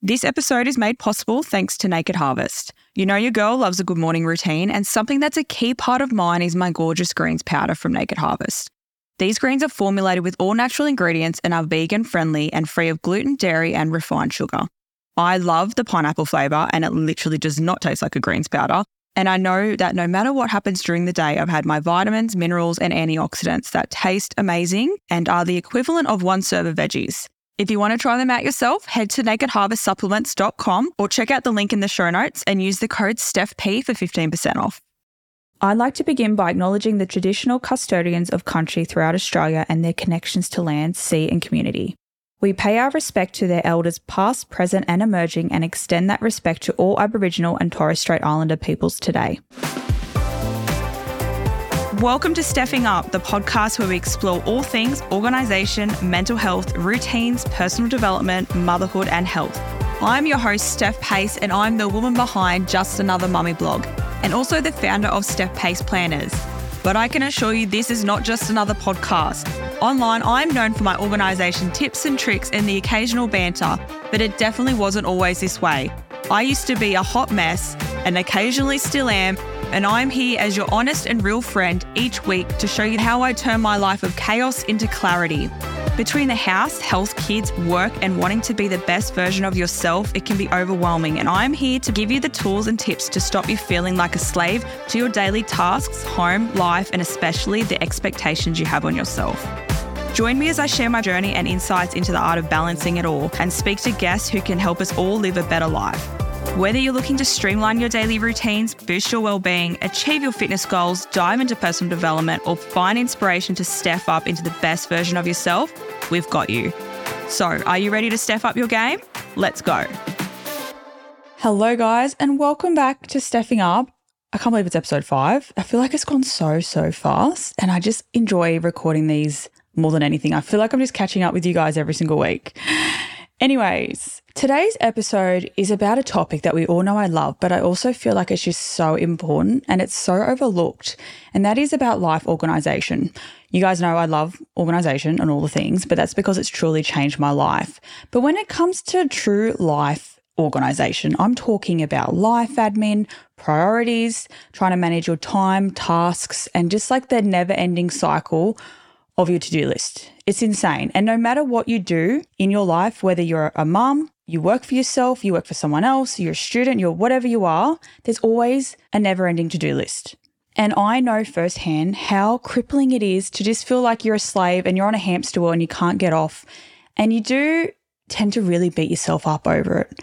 This episode is made possible thanks to Naked Harvest. You know, your girl loves a good morning routine, and something that's a key part of mine is my gorgeous greens powder from Naked Harvest. These greens are formulated with all natural ingredients and are vegan friendly and free of gluten, dairy, and refined sugar. I love the pineapple flavour, and it literally does not taste like a greens powder. And I know that no matter what happens during the day, I've had my vitamins, minerals, and antioxidants that taste amazing and are the equivalent of one serve of veggies. If you want to try them out yourself, head to nakedharvestsupplements.com or check out the link in the show notes and use the code StephP for 15% off. I'd like to begin by acknowledging the traditional custodians of country throughout Australia and their connections to land, sea, and community. We pay our respect to their elders past, present, and emerging and extend that respect to all Aboriginal and Torres Strait Islander peoples today. Welcome to Stepping Up, the podcast where we explore all things organisation, mental health, routines, personal development, motherhood, and health. I'm your host, Steph Pase, and I'm the woman behind Just Another Mummy blog, and also the founder of Steph Pase Planners. But I can assure you, this is not just another podcast. Online, I'm known for my organisation tips and tricks and the occasional banter, but it definitely wasn't always this way. I used to be a hot mess, and occasionally still am, and I'm here as your honest and real friend each week to show you how I turn my life of chaos into clarity. Between the house, health, kids, work, and wanting to be the best version of yourself, it can be overwhelming. And I'm here to give you the tools and tips to stop you feeling like a slave to your daily tasks, home, life, and especially the expectations you have on yourself. Join me as I share my journey and insights into the art of balancing it all and speak to guests who can help us all live a better life. Whether you're looking to streamline your daily routines, boost your well-being, achieve your fitness goals, dive into personal development, or find inspiration to step up into the best version of yourself, we've got you. So, are you ready to step up your game? Let's go. Hello, guys, and welcome back to Stepping Up. I can't believe it's episode five. I feel like it's gone so, so fast, and I just enjoy recording these more than anything. I feel like I'm just catching up with you guys every single week. Anyways, today's episode is about a topic that we all know I love, but I also feel like it's just so important and it's so overlooked, and that is about life organization. You guys know I love organization and all the things, but that's because it's truly changed my life. But when it comes to true life organization, I'm talking about life admin, priorities, trying to manage your time, tasks, and just like the never ending cycle of your to do list. It's insane. And no matter what you do in your life, whether you're a mum, you work for yourself, you work for someone else, you're a student, you're whatever you are, there's always a never ending to do list. And I know firsthand how crippling it is to just feel like you're a slave and you're on a hamster wheel and you can't get off. And you do tend to really beat yourself up over it.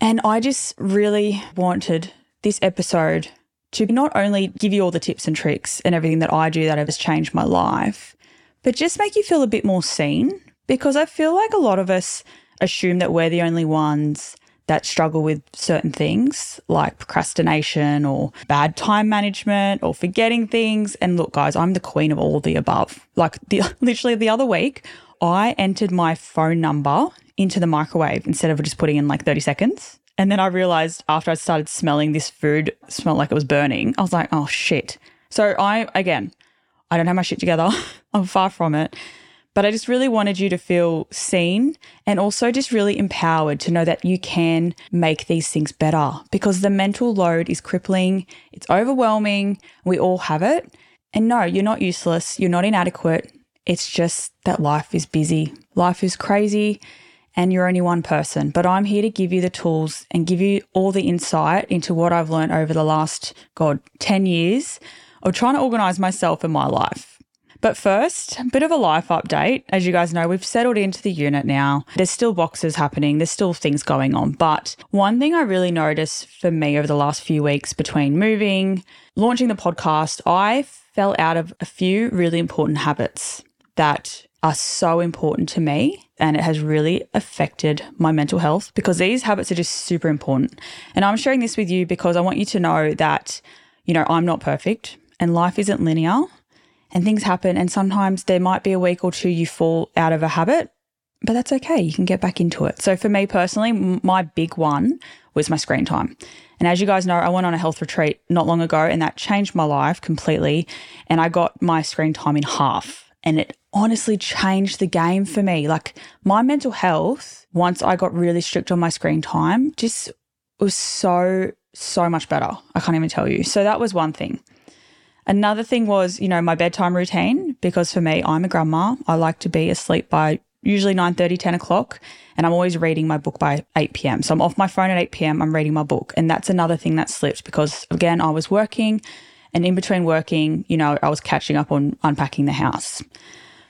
And I just really wanted this episode to not only give you all the tips and tricks and everything that I do that has changed my life, but just make you feel a bit more seen because I feel like a lot of us assume that we're the only ones that struggle with certain things like procrastination or bad time management or forgetting things. And look, guys, I'm the queen of all the above. Like the, literally the other week, I entered my phone number into the microwave instead of just putting in like 30 seconds. And then I realized after I started smelling this food smelled like it was burning, I was like, oh shit. So I, again, I don't have my shit together. I'm far from it. But I just really wanted you to feel seen and also just really empowered to know that you can make these things better because the mental load is crippling, it's overwhelming, we all have it. And no, you're not useless, you're not inadequate. It's just that life is busy, life is crazy, and you're only one person. But I'm here to give you the tools and give you all the insight into what I've learned over the last, God, 10 years of trying to organize myself and my life. But first, a bit of a life update. As you guys know, we've settled into the unit now. There's still boxes happening, there's still things going on. But one thing I really noticed for me over the last few weeks between moving, launching the podcast, I fell out of a few really important habits that are so important to me and it has really affected my mental health because these habits are just super important. And I'm sharing this with you because I want you to know that, you know, I'm not perfect and life isn't linear and things happen. And sometimes there might be a week or two you fall out of a habit, but that's okay. You can get back into it. So for me personally, my big one was my screen time. And as you guys know, I went on a health retreat not long ago and that changed my life completely. And I got my screen time in half. and it honestly changed the game for me. Like my mental health, once I got really strict on my screen time, just was so, so much better. I can't even tell you. So that was one thing. Another thing was, you know, my bedtime routine, because for me, I'm a grandma. I like to be asleep by usually 9 30, 10 o'clock. And I'm always reading my book by 8 p.m. So I'm off my phone at 8 p.m. I'm reading my book. And that's another thing that slipped because, again, I was working and in between working, you know, I was catching up on unpacking the house.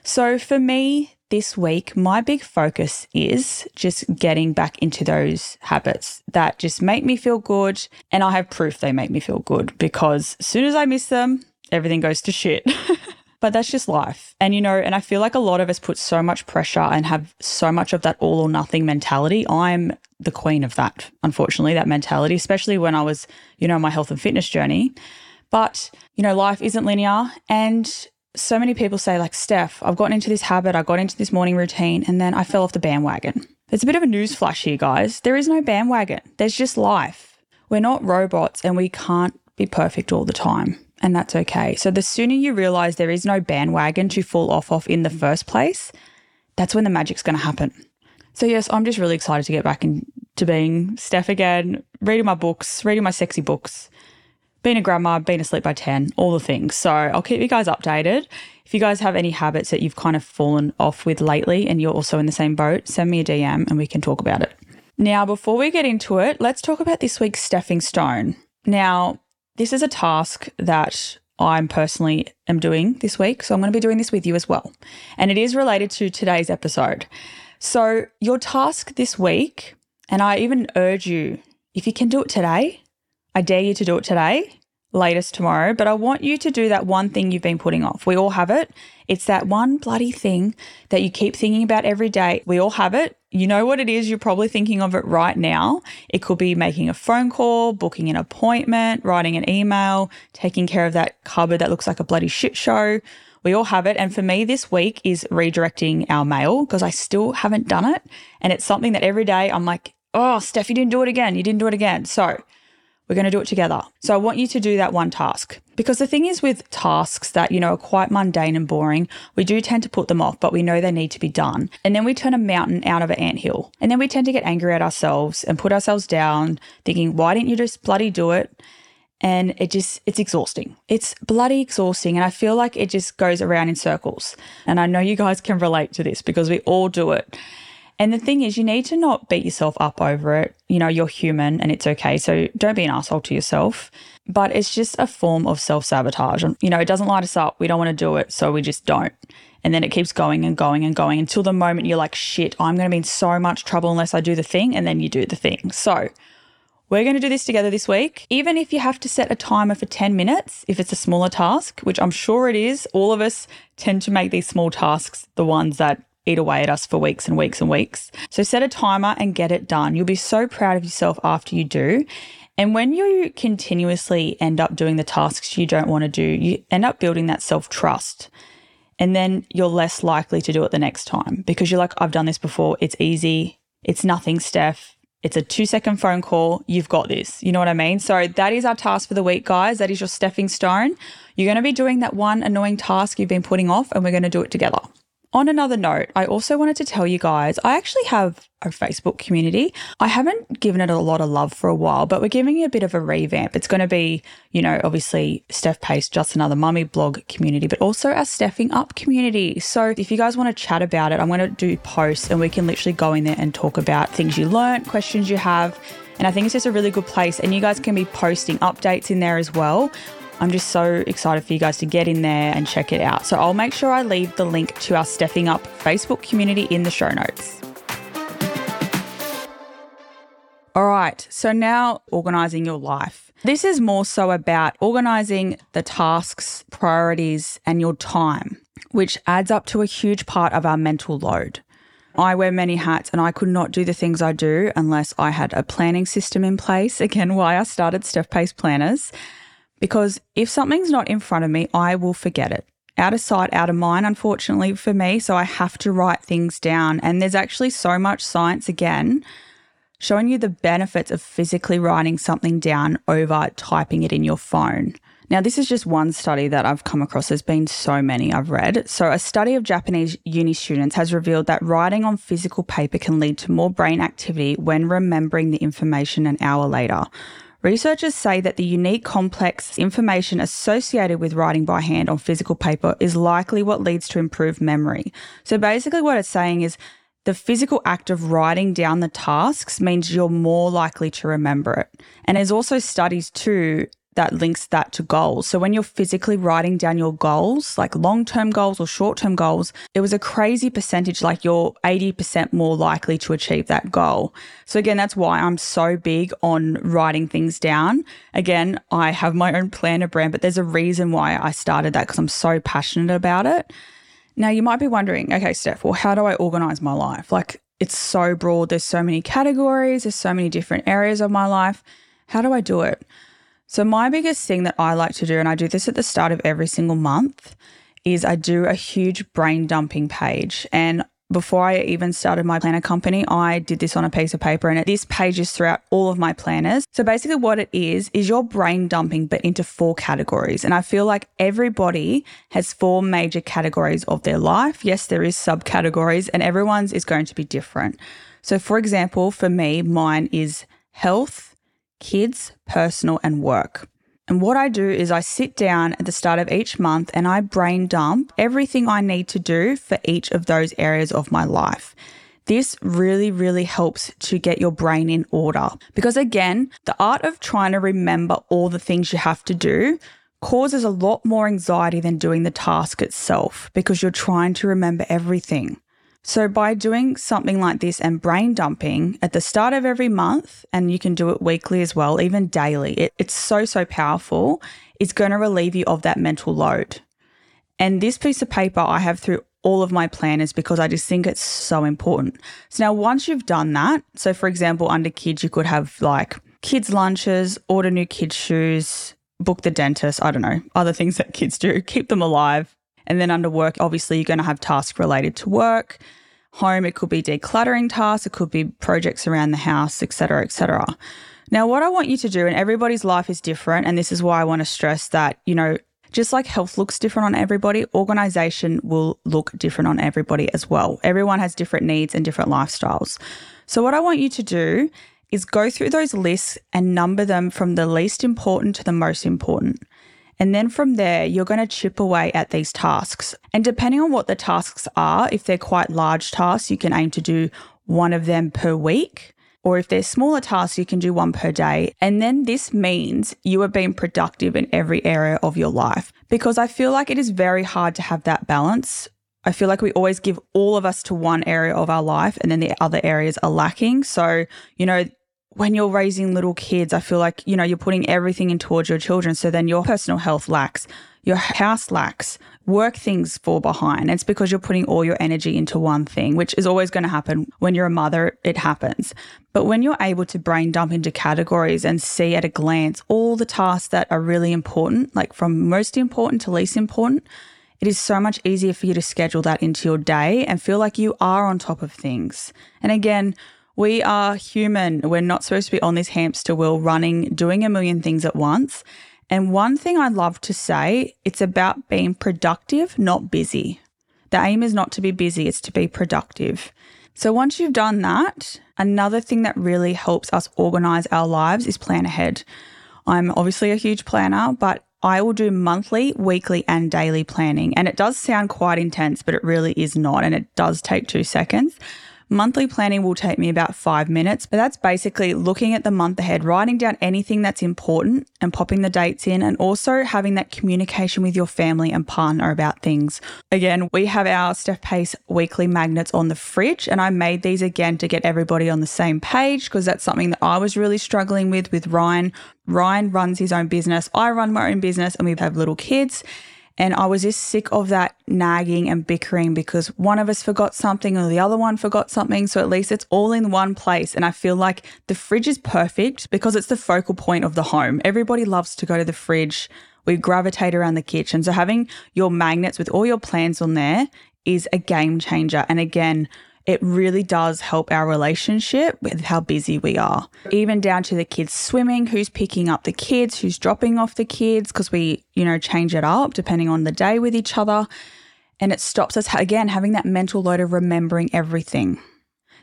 So for me, this week, my big focus is just getting back into those habits that just make me feel good. And I have proof they make me feel good because as soon as I miss them, everything goes to shit. but that's just life. And, you know, and I feel like a lot of us put so much pressure and have so much of that all or nothing mentality. I'm the queen of that, unfortunately, that mentality, especially when I was, you know, my health and fitness journey. But, you know, life isn't linear. And so many people say, like, Steph, I've gotten into this habit, I got into this morning routine, and then I fell off the bandwagon. It's a bit of a news flash here, guys. There is no bandwagon, there's just life. We're not robots and we can't be perfect all the time and that's okay. So the sooner you realize there is no bandwagon to fall off of in the first place, that's when the magic's going to happen. So yes, I'm just really excited to get back into being Steph again, reading my books, reading my sexy books, being a grandma, being asleep by 10, all the things. So I'll keep you guys updated. If you guys have any habits that you've kind of fallen off with lately and you're also in the same boat, send me a DM and we can talk about it. Now, before we get into it, let's talk about this week's Stepping Stone. Now, this is a task that I'm personally am doing this week. So I'm going to be doing this with you as well. And it is related to today's episode. So your task this week, and I even urge you, if you can do it today, I dare you to do it today, latest tomorrow, but I want you to do that one thing you've been putting off. We all have it. It's that one bloody thing that you keep thinking about every day. We all have it. You know what it is. You're probably thinking of it right now. It could be making a phone call, booking an appointment, writing an email, taking care of that cupboard that looks like a bloody shit show. We all have it. And for me, this week is redirecting our mail because I still haven't done it. And it's something that every day I'm like, oh, Steph, you didn't do it again. You didn't do it again. So we're going to do it together. So I want you to do that one task. Because the thing is with tasks that, you know, are quite mundane and boring, we do tend to put them off, but we know they need to be done. And then we turn a mountain out of an anthill. And then we tend to get angry at ourselves and put ourselves down, thinking, why didn't you just bloody do it? And it just, it's exhausting. It's bloody exhausting. And I feel like it just goes around in circles. And I know you guys can relate to this because we all do it. And the thing is, you need to not beat yourself up over it. You know, you're human and it's okay. So don't be an asshole to yourself. But it's just a form of self sabotage. You know, it doesn't light us up. We don't want to do it. So we just don't. And then it keeps going and going and going until the moment you're like, shit, I'm going to be in so much trouble unless I do the thing. And then you do the thing. So we're going to do this together this week. Even if you have to set a timer for 10 minutes, if it's a smaller task, which I'm sure it is, all of us tend to make these small tasks the ones that eat away at us for weeks and weeks and weeks. So set a timer and get it done. You'll be so proud of yourself after you do. And when you continuously end up doing the tasks you don't want to do, you end up building that self trust. And then you're less likely to do it the next time because you're like, I've done this before. It's easy. It's nothing, Steph. It's a two second phone call. You've got this. You know what I mean? So that is our task for the week, guys. That is your stepping stone. You're going to be doing that one annoying task you've been putting off, and we're going to do it together. On another note, I also wanted to tell you guys I actually have a Facebook community. I haven't given it a lot of love for a while, but we're giving it a bit of a revamp. It's going to be, you know, obviously Steph Pase, just another mummy blog community, but also our Stepping Up community. So if you guys want to chat about it, I'm going to do posts and we can literally go in there and talk about things you learned, questions you have. And I think it's just a really good place. And you guys can be posting updates in there as well. I'm just so excited for you guys to get in there and check it out. So I'll make sure I leave the link to our Stepping Up Facebook community in the show notes. All right, so now organizing your life. This is more so about organizing the tasks, priorities, and your time, which adds up to a huge part of our mental load. I wear many hats and I could not do the things I do unless I had a planning system in place. Again, why I started Steph Pase Planners because if something's not in front of me, I will forget it. Out of sight, out of mind, unfortunately for me. So I have to write things down. And there's actually so much science again showing you the benefits of physically writing something down over typing it in your phone. Now, this is just one study that I've come across. There's been so many I've read. So, a study of Japanese uni students has revealed that writing on physical paper can lead to more brain activity when remembering the information an hour later. Researchers say that the unique complex information associated with writing by hand on physical paper is likely what leads to improved memory. So, basically, what it's saying is the physical act of writing down the tasks means you're more likely to remember it. And there's also studies too that links that to goals. So when you're physically writing down your goals, like long term goals or short term goals, it was a crazy percentage, like you're 80% more likely to achieve that goal. So again, that's why I'm so big on writing things down. Again, I have my own planner brand, but there's a reason why I started that because I'm so passionate about it. Now you might be wondering, okay, Steph, well, how do I organize my life? Like it's so broad. There's so many categories. There's so many different areas of my life. How do I do it? So, my biggest thing that I like to do, and I do this at the start of every single month, is I do a huge brain dumping page. And before I even started my planner company, I did this on a piece of paper and this page is throughout all of my planners. So basically what it is is your brain dumping but into four categories. And I feel like everybody has four major categories of their life. Yes, there is subcategories and everyone's is going to be different. So for example, for me, mine is health, kids, personal, and work. And what I do is I sit down at the start of each month and I brain dump everything I need to do for each of those areas of my life. This really, really helps to get your brain in order. Because again, the art of trying to remember all the things you have to do causes a lot more anxiety than doing the task itself because you're trying to remember everything. So, by doing something like this and brain dumping at the start of every month, and you can do it weekly as well, even daily, it, it's so, so powerful. It's going to relieve you of that mental load. And this piece of paper I have through all of my planners because I just think it's so important. So, now once you've done that, so for example, under kids, you could have like kids' lunches, order new kids' shoes, book the dentist, I don't know, other things that kids do, keep them alive, and then under work, obviously, you're going to have tasks related to work. Home, it could be decluttering tasks, it could be projects around the house, etc., etc. Now, what I want you to do, and everybody's life is different, and this is why I want to stress that, you know, just like health looks different on everybody, organization will look different on everybody as well. Everyone has different needs and different lifestyles. So, what I want you to do is go through those lists and number them from the least important to the most important. And then from there, you're going to chip away at these tasks. And depending on what the tasks are, if they're quite large tasks, you can aim to do one of them per week. Or if they're smaller tasks, you can do one per day. And then this means you are being productive in every area of your life. Because I feel like it is very hard to have that balance. I feel like we always give all of us to one area of our life and then the other areas are lacking. So, you know, when you're raising little kids, I feel like, you know, you're putting everything in towards your children. So then your personal health lacks, your house lacks, work things fall behind. It's because you're putting all your energy into one thing, which is always going to happen when you're a mother, it happens. But when you're able to brain dump into categories and see at a glance all the tasks that are really important, like from most important to least important, it is so much easier for you to schedule that into your day and feel like you are on top of things. And again, we are human. We're not supposed to be on this hamster wheel running, doing a million things at once. And one thing I love to say, it's about being productive, not busy. The aim is not to be busy, it's to be productive. So once you've done that, another thing that really helps us organize our lives is plan ahead. I'm obviously a huge planner, but I will do monthly, weekly, and daily planning. And it does sound quite intense, but it really is not. And it does take two seconds. Monthly planning will take me about five minutes, but that's basically looking at the month ahead, writing down anything that's important and popping the dates in, and also having that communication with your family and partner about things. Again, we have our Steph Pase weekly magnets on the fridge, and I made these again to get everybody on the same page because that's something that I was really struggling with with Ryan. Ryan runs his own business, I run my own business, and we have little kids. And I was just sick of that nagging and bickering because one of us forgot something or the other one forgot something. So at least it's all in one place. And I feel like the fridge is perfect because it's the focal point of the home. Everybody loves to go to the fridge. We gravitate around the kitchen. So having your magnets with all your plans on there is a game changer. And again, it really does help our relationship with how busy we are. Even down to the kids swimming, who's picking up the kids, who's dropping off the kids, because we, you know, change it up depending on the day with each other. And it stops us, again, having that mental load of remembering everything.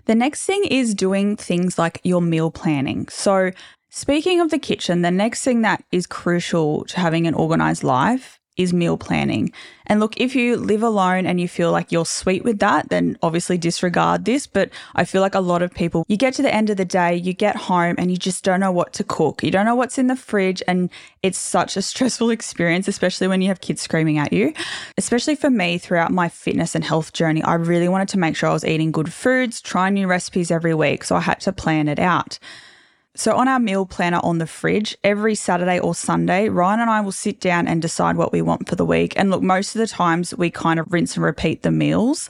The next thing is doing things like your meal planning. So, speaking of the kitchen, the next thing that is crucial to having an organized life is meal planning. And look, if you live alone and you feel like you're sweet with that, then obviously disregard this. But I feel like a lot of people, you get to the end of the day, you get home and you just don't know what to cook. You don't know what's in the fridge. And it's such a stressful experience, especially when you have kids screaming at you. Especially for me, throughout my fitness and health journey, I really wanted to make sure I was eating good foods, trying new recipes every week. So I had to plan it out. So, on our meal planner on the fridge, every Saturday or Sunday, Ryan and I will sit down and decide what we want for the week. And look, most of the times we kind of rinse and repeat the meals.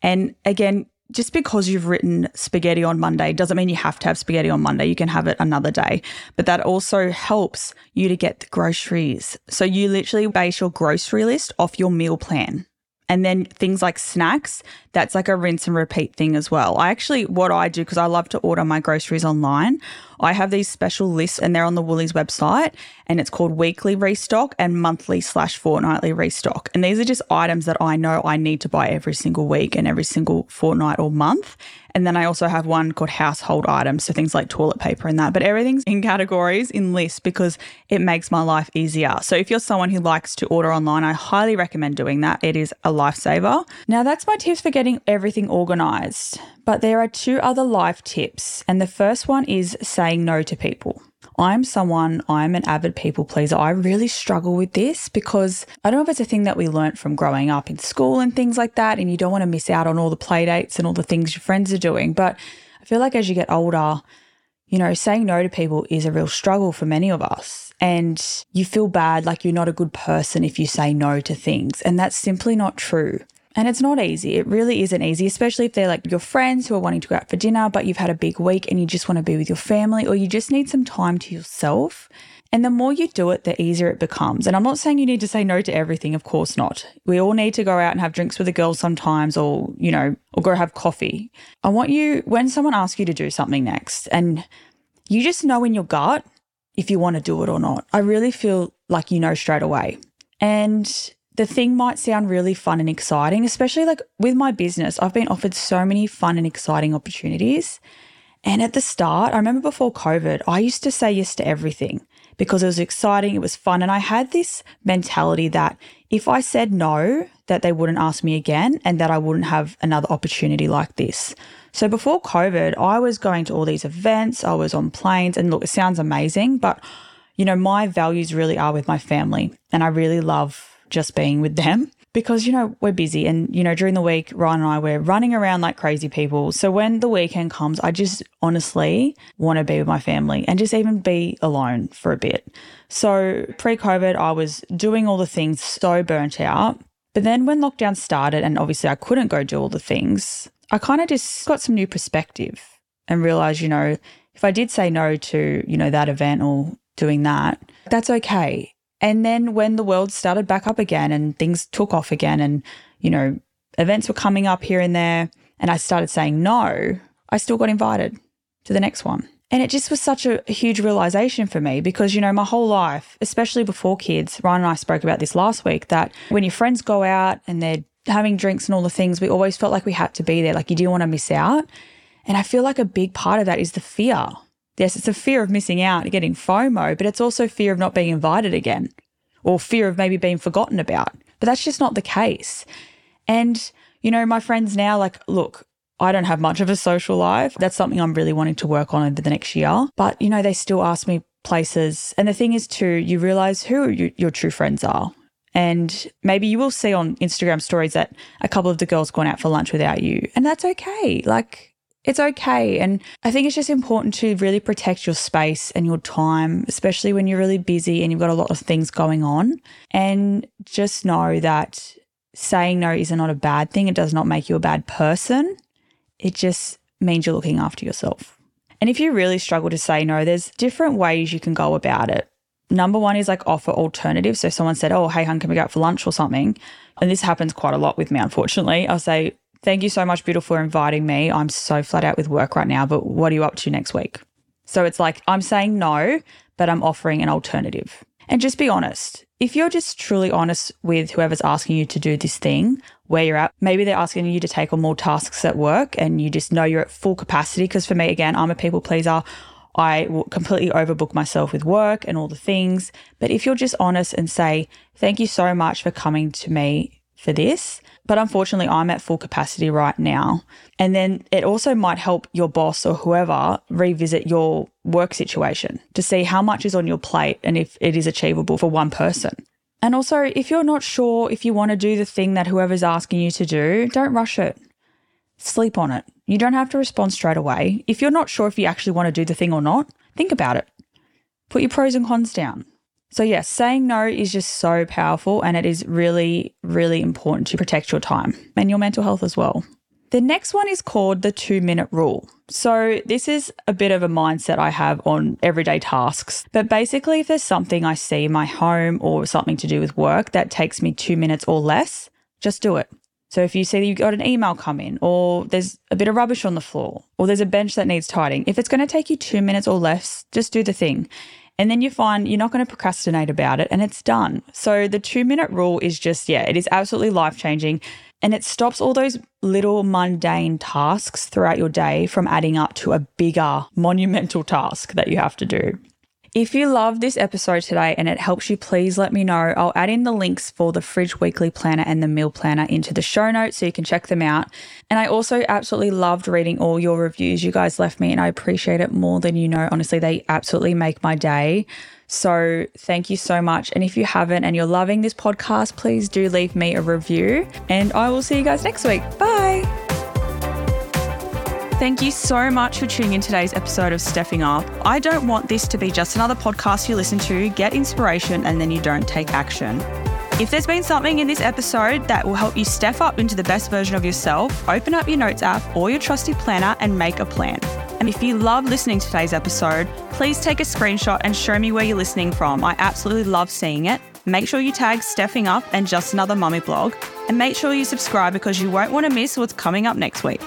And again, just because you've written spaghetti on Monday doesn't mean you have to have spaghetti on Monday. You can have it another day. But that also helps you to get the groceries. So you literally base your grocery list off your meal plan. And then things like snacks, that's like a rinse and repeat thing as well. I actually, what I do, because I love to order my groceries online, I have these special lists and they're on the Woolies website and it's called weekly restock and monthly slash fortnightly restock. And these are just items that I know I need to buy every single week and every single fortnight or month. And then I also have one called household items, so things like toilet paper and that. But everything's in categories in lists because it makes my life easier. So if you're someone who likes to order online, I highly recommend doing that. It is a lifesaver. Now, that's my tips for getting everything organized. But there are two other life tips. And the first one is saying no to people. I'm someone, I'm an avid people pleaser. I really struggle with this because I don't know if it's a thing that we learnt from growing up in school and things like that. And you don't want to miss out on all the play dates and all the things your friends are doing. But I feel like as you get older, you know, saying no to people is a real struggle for many of us. And you feel bad like you're not a good person if you say no to things. And that's simply not true. And it's not easy. It really isn't easy, especially if they're like your friends who are wanting to go out for dinner, but you've had a big week and you just want to be with your family or you just need some time to yourself. And the more you do it, the easier it becomes. And I'm not saying you need to say no to everything, of course not. We all need to go out and have drinks with the girls sometimes or, you know, or go have coffee. I want you, when someone asks you to do something next and you just know in your gut if you want to do it or not, I really feel like you know straight away. And the thing might sound really fun and exciting, especially like with my business. I've been offered so many fun and exciting opportunities. And at the start, I remember before COVID, I used to say yes to everything because it was exciting, it was fun. And I had this mentality that if I said no, that they wouldn't ask me again and that I wouldn't have another opportunity like this. So before COVID, I was going to all these events, I was on planes, and look, it sounds amazing, but you know, my values really are with my family. And I really love just being with them because, you know, we're busy and, you know, during the week, Ryan and I, we're running around like crazy people. So when the weekend comes, I just honestly want to be with my family and just even be alone for a bit. So pre COVID, I was doing all the things so burnt out. But then when lockdown started, and obviously I couldn't go do all the things, I kind of just got some new perspective and realized, you know, if I did say no to, you know, that event or doing that, that's okay. And then when the world started back up again and things took off again and, you know, events were coming up here and there and I started saying no, I still got invited to the next one. And it just was such a huge realization for me because, you know, my whole life, especially before kids, Ryan and I spoke about this last week that when your friends go out and they're having drinks and all the things, we always felt like we had to be there, like you didn't want to miss out. And I feel like a big part of that is the fear Yes, it's a fear of missing out, getting FOMO, but it's also fear of not being invited again or fear of maybe being forgotten about. But that's just not the case. And, you know, my friends now, like, look, I don't have much of a social life. That's something I'm really wanting to work on over the next year. But, you know, they still ask me places. And the thing is, too, you realize who you, your true friends are. And maybe you will see on Instagram stories that a couple of the girls gone out for lunch without you. And that's okay. Like, it's okay. And I think it's just important to really protect your space and your time, especially when you're really busy and you've got a lot of things going on. And just know that saying no is not a bad thing. It does not make you a bad person. It just means you're looking after yourself. And if you really struggle to say no, there's different ways you can go about it. Number one is like offer alternatives. So if someone said, Oh, hey, hun, can we go out for lunch or something? And this happens quite a lot with me, unfortunately. I'll say, Thank you so much, beautiful, for inviting me. I'm so flat out with work right now, but what are you up to next week? So it's like I'm saying no, but I'm offering an alternative. And just be honest. If you're just truly honest with whoever's asking you to do this thing, where you're at, maybe they're asking you to take on more tasks at work and you just know you're at full capacity. Because for me, again, I'm a people pleaser. I will completely overbook myself with work and all the things. But if you're just honest and say, thank you so much for coming to me for this, but unfortunately, I'm at full capacity right now. And then it also might help your boss or whoever revisit your work situation to see how much is on your plate and if it is achievable for one person. And also, if you're not sure if you want to do the thing that whoever's asking you to do, don't rush it. Sleep on it. You don't have to respond straight away. If you're not sure if you actually want to do the thing or not, think about it. Put your pros and cons down. So, yes, saying no is just so powerful and it is really, really important to protect your time and your mental health as well. The next one is called the two minute rule. So, this is a bit of a mindset I have on everyday tasks. But basically, if there's something I see in my home or something to do with work that takes me two minutes or less, just do it. So, if you see that you've got an email come in, or there's a bit of rubbish on the floor, or there's a bench that needs tidying, if it's going to take you two minutes or less, just do the thing. And then you find you're not going to procrastinate about it and it's done. So the two minute rule is just, yeah, it is absolutely life changing. And it stops all those little mundane tasks throughout your day from adding up to a bigger monumental task that you have to do. If you love this episode today and it helps you, please let me know. I'll add in the links for the Fridge Weekly Planner and the Meal Planner into the show notes so you can check them out. And I also absolutely loved reading all your reviews you guys left me, and I appreciate it more than you know. Honestly, they absolutely make my day. So thank you so much. And if you haven't and you're loving this podcast, please do leave me a review. And I will see you guys next week. Bye. Thank you so much for tuning in today's episode of Stepping Up. I don't want this to be just another podcast you listen to, get inspiration, and then you don't take action. If there's been something in this episode that will help you step up into the best version of yourself, open up your notes app or your trusty planner and make a plan. And if you love listening to today's episode, please take a screenshot and show me where you're listening from. I absolutely love seeing it. Make sure you tag Stepping Up and Just Another Mummy blog, and make sure you subscribe because you won't want to miss what's coming up next week.